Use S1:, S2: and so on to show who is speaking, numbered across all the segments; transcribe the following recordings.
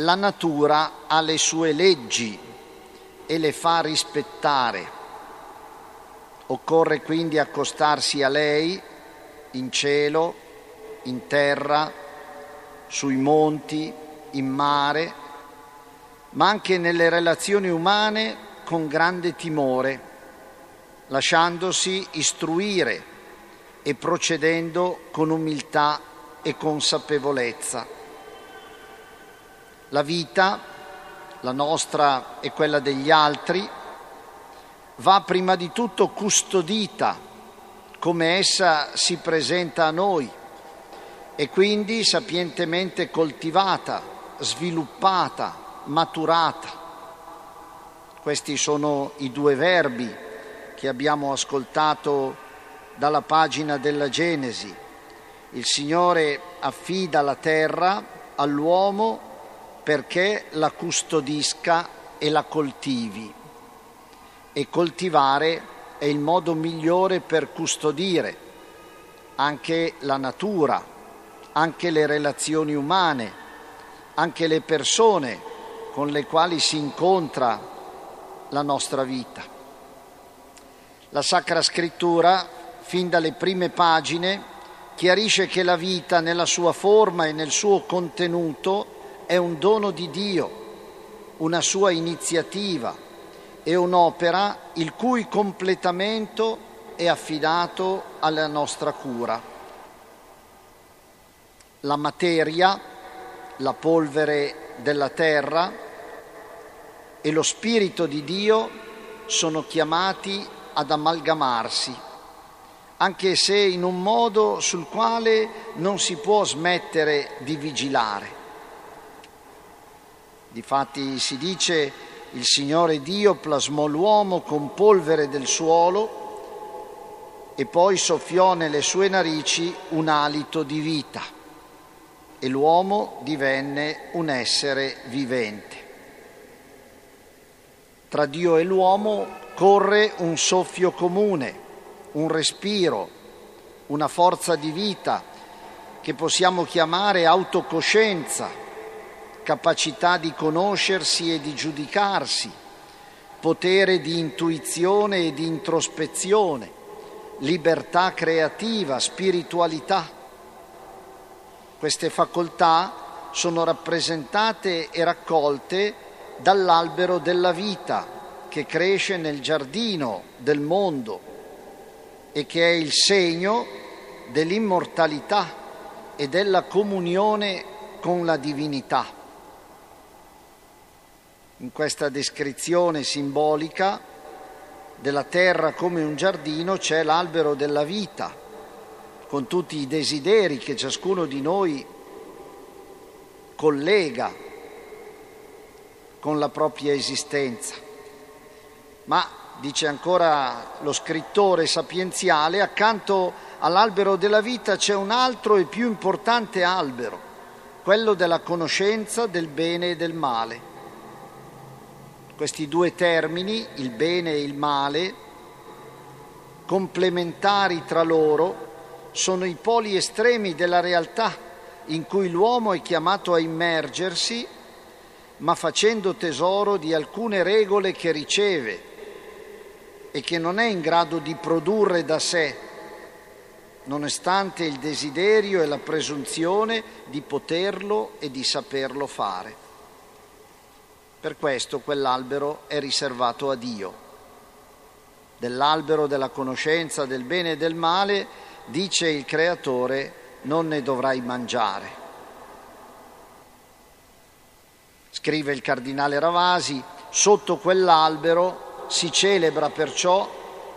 S1: La natura ha le sue leggi e le fa rispettare. Occorre quindi accostarsi a lei in cielo, in terra, sui monti, in mare, ma anche nelle relazioni umane con grande timore, lasciandosi istruire e procedendo con umiltà e consapevolezza. La vita, la nostra e quella degli altri, va prima di tutto custodita come essa si presenta a noi e quindi sapientemente coltivata, sviluppata, maturata. Questi sono i due verbi che abbiamo ascoltato dalla pagina della Genesi. Il Signore affida la terra all'uomo perché la custodisca e la coltivi. E coltivare è il modo migliore per custodire anche la natura, anche le relazioni umane, anche le persone con le quali si incontra la nostra vita. La Sacra Scrittura, fin dalle prime pagine, chiarisce che la vita nella sua forma e nel suo contenuto è un dono di Dio, una sua iniziativa e un'opera il cui completamento è affidato alla nostra cura. La materia, la polvere della terra e lo Spirito di Dio sono chiamati ad amalgamarsi, anche se in un modo sul quale non si può smettere di vigilare. Difatti si dice il Signore Dio plasmò l'uomo con polvere del suolo e poi soffiò nelle sue narici un alito di vita e l'uomo divenne un essere vivente. Tra Dio e l'uomo corre un soffio comune, un respiro, una forza di vita che possiamo chiamare autocoscienza, capacità di conoscersi e di giudicarsi, potere di intuizione e di introspezione, libertà creativa, spiritualità. Queste facoltà sono rappresentate e raccolte dall'albero della vita, che cresce nel giardino del mondo e che è il segno dell'immortalità e della comunione con la divinità. In questa descrizione simbolica della terra come un giardino c'è l'albero della vita, con tutti i desideri che ciascuno di noi collega con la propria esistenza. Ma, dice ancora lo scrittore sapienziale, accanto all'albero della vita c'è un altro e più importante albero, quello della conoscenza del bene e del male. Questi due termini, il bene e il male, complementari tra loro, sono i poli estremi della realtà in cui l'uomo è chiamato a immergersi, ma facendo tesoro di alcune regole che riceve e che non è in grado di produrre da sé, nonostante il desiderio e la presunzione di poterlo e di saperlo fare. Per questo quell'albero è riservato a Dio. Dell'albero della conoscenza del bene e del male, dice il Creatore, non ne dovrai mangiare. Scrive il cardinale Ravasi, sotto quell'albero si celebra perciò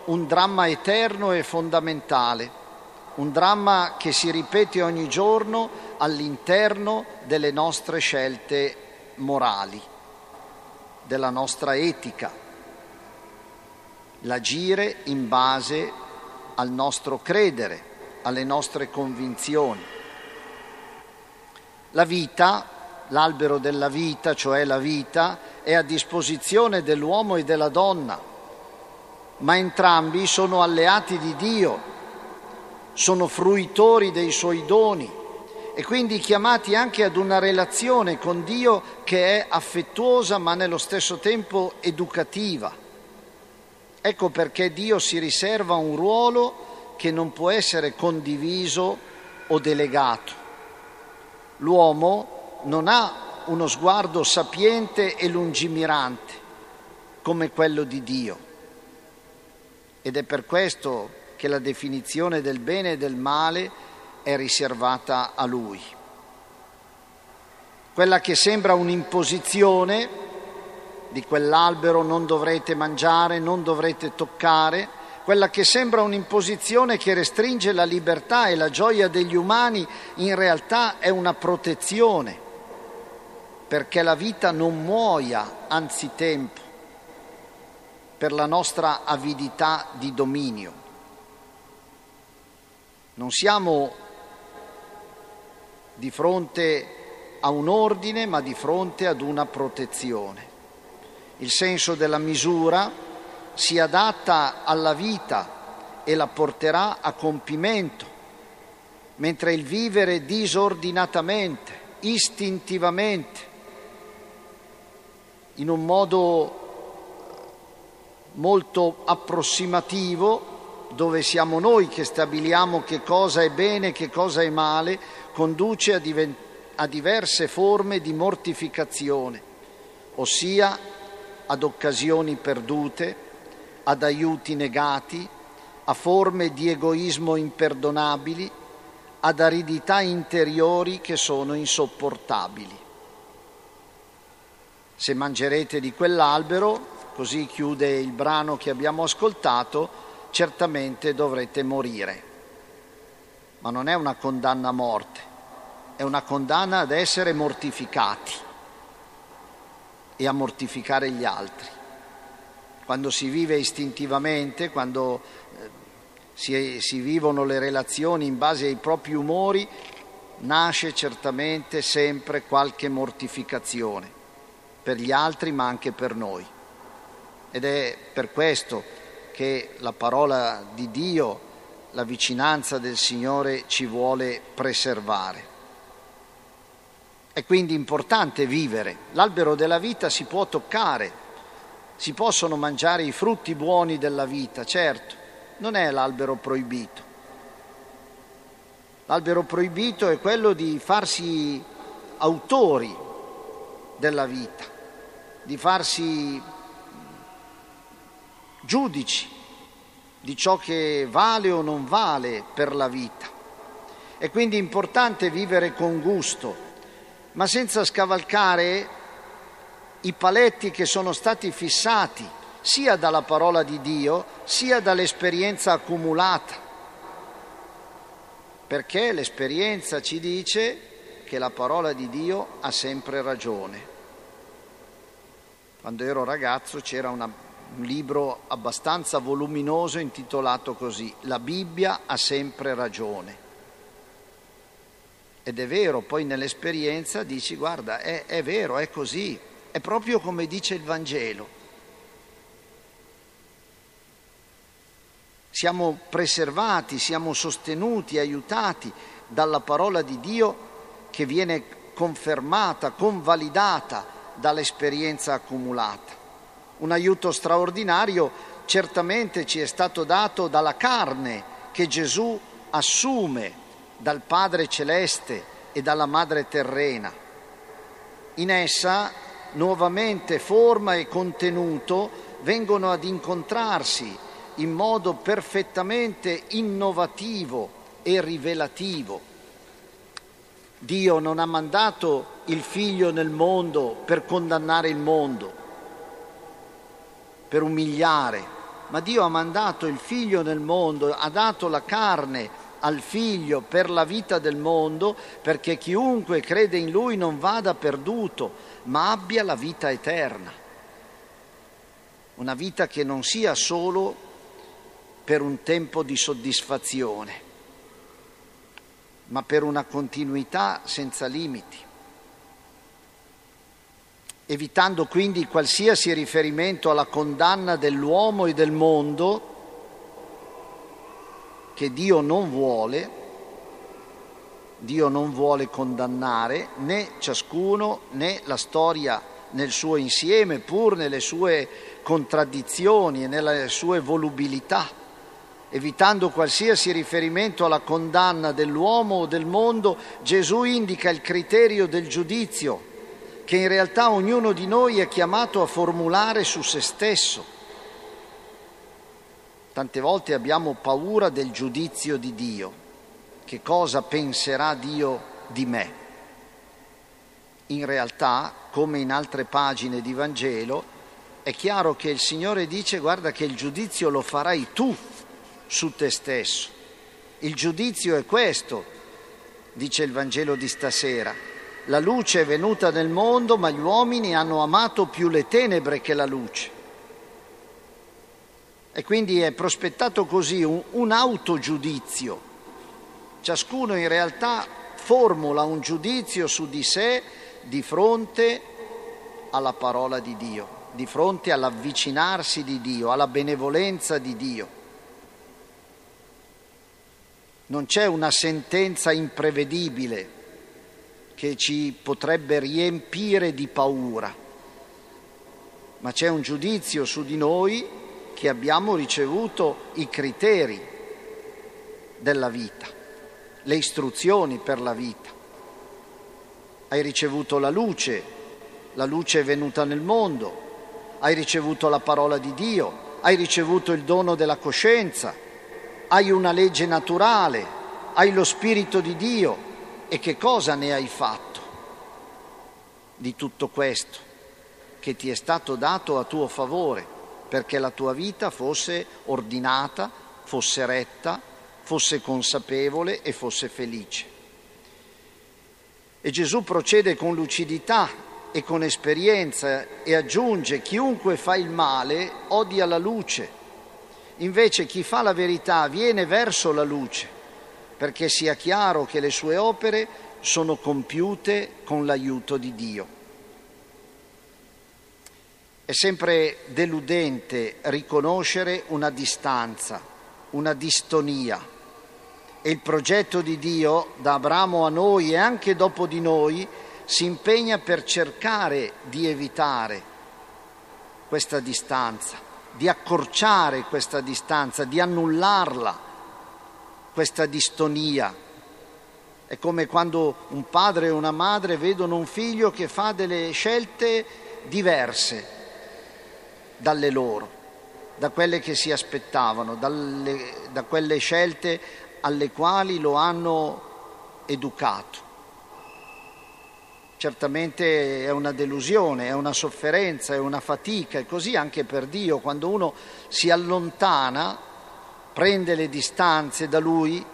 S1: un dramma eterno e fondamentale, un dramma che si ripete ogni giorno all'interno delle nostre scelte morali, della nostra etica, l'agire in base al nostro credere, alle nostre convinzioni. La vita, l'albero della vita, cioè la vita, è a disposizione dell'uomo e della donna, ma entrambi sono alleati di Dio, sono fruitori dei suoi doni e quindi chiamati anche ad una relazione con Dio che è affettuosa ma nello stesso tempo educativa. Ecco perché Dio si riserva un ruolo che non può essere condiviso o delegato. L'uomo non ha uno sguardo sapiente e lungimirante come quello di Dio. Ed è per questo che la definizione del bene e del male è riservata a Lui. Quella che sembra un'imposizione di quell'albero non dovrete mangiare, non dovrete toccare, quella che sembra un'imposizione che restringe la libertà e la gioia degli umani, in realtà è una protezione, perché la vita non muoia anzitempo per la nostra avidità di dominio. Non siamo di fronte a un ordine, ma di fronte ad una protezione. Il senso della misura si adatta alla vita e la porterà a compimento, mentre il vivere disordinatamente, istintivamente, in un modo molto approssimativo, dove siamo noi che stabiliamo che cosa è bene e che cosa è male, conduce a, diven- a diverse forme di mortificazione, ossia ad occasioni perdute, ad aiuti negati, a forme di egoismo imperdonabili, ad aridità interiori che sono insopportabili. Se mangerete di quell'albero, così chiude il brano che abbiamo ascoltato, certamente dovrete morire. Ma non è una condanna a morte, è una condanna ad essere mortificati e a mortificare gli altri. Quando si vive istintivamente, quando eh, si, si vivono le relazioni in base ai propri umori, nasce certamente sempre qualche mortificazione per gli altri ma anche per noi. Ed è per questo che la parola di Dio, la vicinanza del Signore ci vuole preservare. È quindi importante vivere. L'albero della vita si può toccare, si possono mangiare i frutti buoni della vita, certo, non è l'albero proibito. L'albero proibito è quello di farsi autori della vita, di farsi giudici di ciò che vale o non vale per la vita. È quindi importante vivere con gusto, ma senza scavalcare i paletti che sono stati fissati sia dalla parola di Dio sia dall'esperienza accumulata. Perché l'esperienza ci dice che la parola di Dio ha sempre ragione. Quando ero ragazzo c'era una un libro abbastanza voluminoso intitolato così La Bibbia ha sempre ragione. Ed è vero, poi nell'esperienza dici guarda, è, è vero, è così, è proprio come dice il Vangelo. Siamo preservati, siamo sostenuti, aiutati dalla parola di Dio che viene confermata, convalidata dall'esperienza accumulata. Un aiuto straordinario certamente ci è stato dato dalla carne che Gesù assume dal Padre celeste e dalla Madre terrena. In essa nuovamente forma e contenuto vengono ad incontrarsi in modo perfettamente innovativo e rivelativo. Dio non ha mandato il figlio nel mondo per condannare il mondo, per umiliare, ma Dio ha mandato il figlio nel mondo, ha dato la carne al figlio per la vita del mondo, perché chiunque crede in lui non vada perduto, ma abbia la vita eterna. Una vita che non sia solo per un tempo di soddisfazione, ma per una continuità senza limiti evitando quindi qualsiasi riferimento alla condanna dell'uomo e del mondo che Dio non vuole, Dio non vuole condannare né ciascuno né la storia nel suo insieme, pur nelle sue contraddizioni e nelle sue volubilità, evitando qualsiasi riferimento alla condanna dell'uomo o del mondo, Gesù indica il criterio del giudizio che in realtà ognuno di noi è chiamato a formulare su se stesso. Tante volte abbiamo paura del giudizio di Dio. Che cosa penserà Dio di me? In realtà, come in altre pagine di Vangelo, è chiaro che il Signore dice guarda che il giudizio lo farai tu su te stesso. Il giudizio è questo, dice il Vangelo di stasera. La luce è venuta nel mondo, ma gli uomini hanno amato più le tenebre che la luce. E quindi è prospettato così un, un autogiudizio. Ciascuno in realtà formula un giudizio su di sé di fronte alla parola di Dio, di fronte all'avvicinarsi di Dio, alla benevolenza di Dio. Non c'è una sentenza imprevedibile che ci potrebbe riempire di paura, ma c'è un giudizio su di noi che abbiamo ricevuto i criteri della vita, le istruzioni per la vita. Hai ricevuto la luce, la luce è venuta nel mondo, hai ricevuto la parola di Dio, hai ricevuto il dono della coscienza, hai una legge naturale, hai lo Spirito di Dio, e che cosa ne hai fatto di tutto questo che ti è stato dato a tuo favore? Perché la tua vita fosse ordinata, fosse retta, fosse consapevole e fosse felice? E Gesù procede con lucidità e con esperienza e aggiunge chiunque fa il male odia la luce, invece chi fa la verità viene verso la luce perché sia chiaro che le sue opere sono compiute con l'aiuto di Dio. È sempre deludente riconoscere una distanza, una distonia e il progetto di Dio da Abramo a noi e anche dopo di noi si impegna per cercare di evitare questa distanza, di accorciare questa distanza, di annullarla questa distonia. È come quando un padre e una madre vedono un figlio che fa delle scelte diverse dalle loro, da quelle che si aspettavano, dalle, da quelle scelte alle quali lo hanno educato. Certamente è una delusione, è una sofferenza, è una fatica e così anche per Dio quando uno si allontana prende le distanze da lui,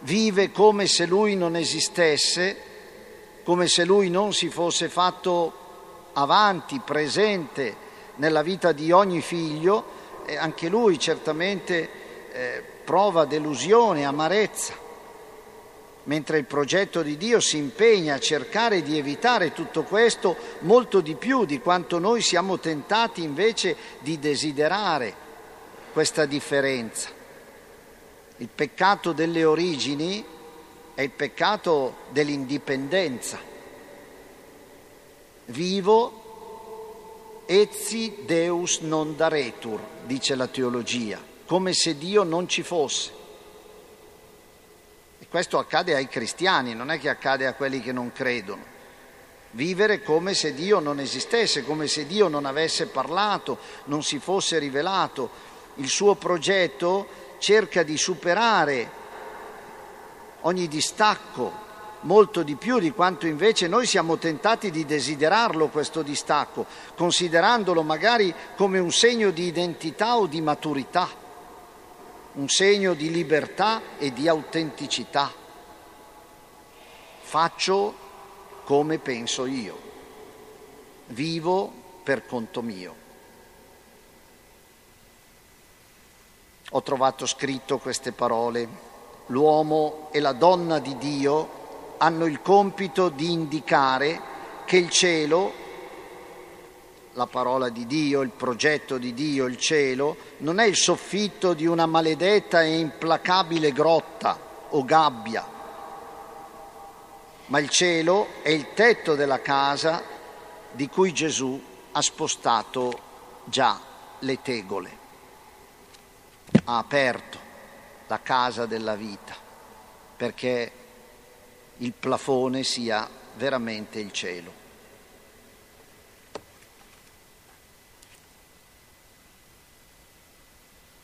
S1: vive come se lui non esistesse, come se lui non si fosse fatto avanti, presente nella vita di ogni figlio, e anche lui certamente eh, prova delusione, amarezza mentre il progetto di Dio si impegna a cercare di evitare tutto questo molto di più di quanto noi siamo tentati invece di desiderare questa differenza. Il peccato delle origini è il peccato dell'indipendenza. Vivo etsi Deus non daretur, dice la teologia, come se Dio non ci fosse. E questo accade ai cristiani, non è che accade a quelli che non credono. Vivere come se Dio non esistesse, come se Dio non avesse parlato, non si fosse rivelato. Il suo progetto cerca di superare ogni distacco molto di più di quanto invece noi siamo tentati di desiderarlo questo distacco, considerandolo magari come un segno di identità o di maturità, un segno di libertà e di autenticità. Faccio come penso io, vivo per conto mio. Ho trovato scritto queste parole. L'uomo e la donna di Dio hanno il compito di indicare che il cielo, la parola di Dio, il progetto di Dio, il cielo, non è il soffitto di una maledetta e implacabile grotta o gabbia, ma il cielo è il tetto della casa di cui Gesù ha spostato già le tegole. Ha aperto la casa della vita perché il plafone sia veramente il cielo.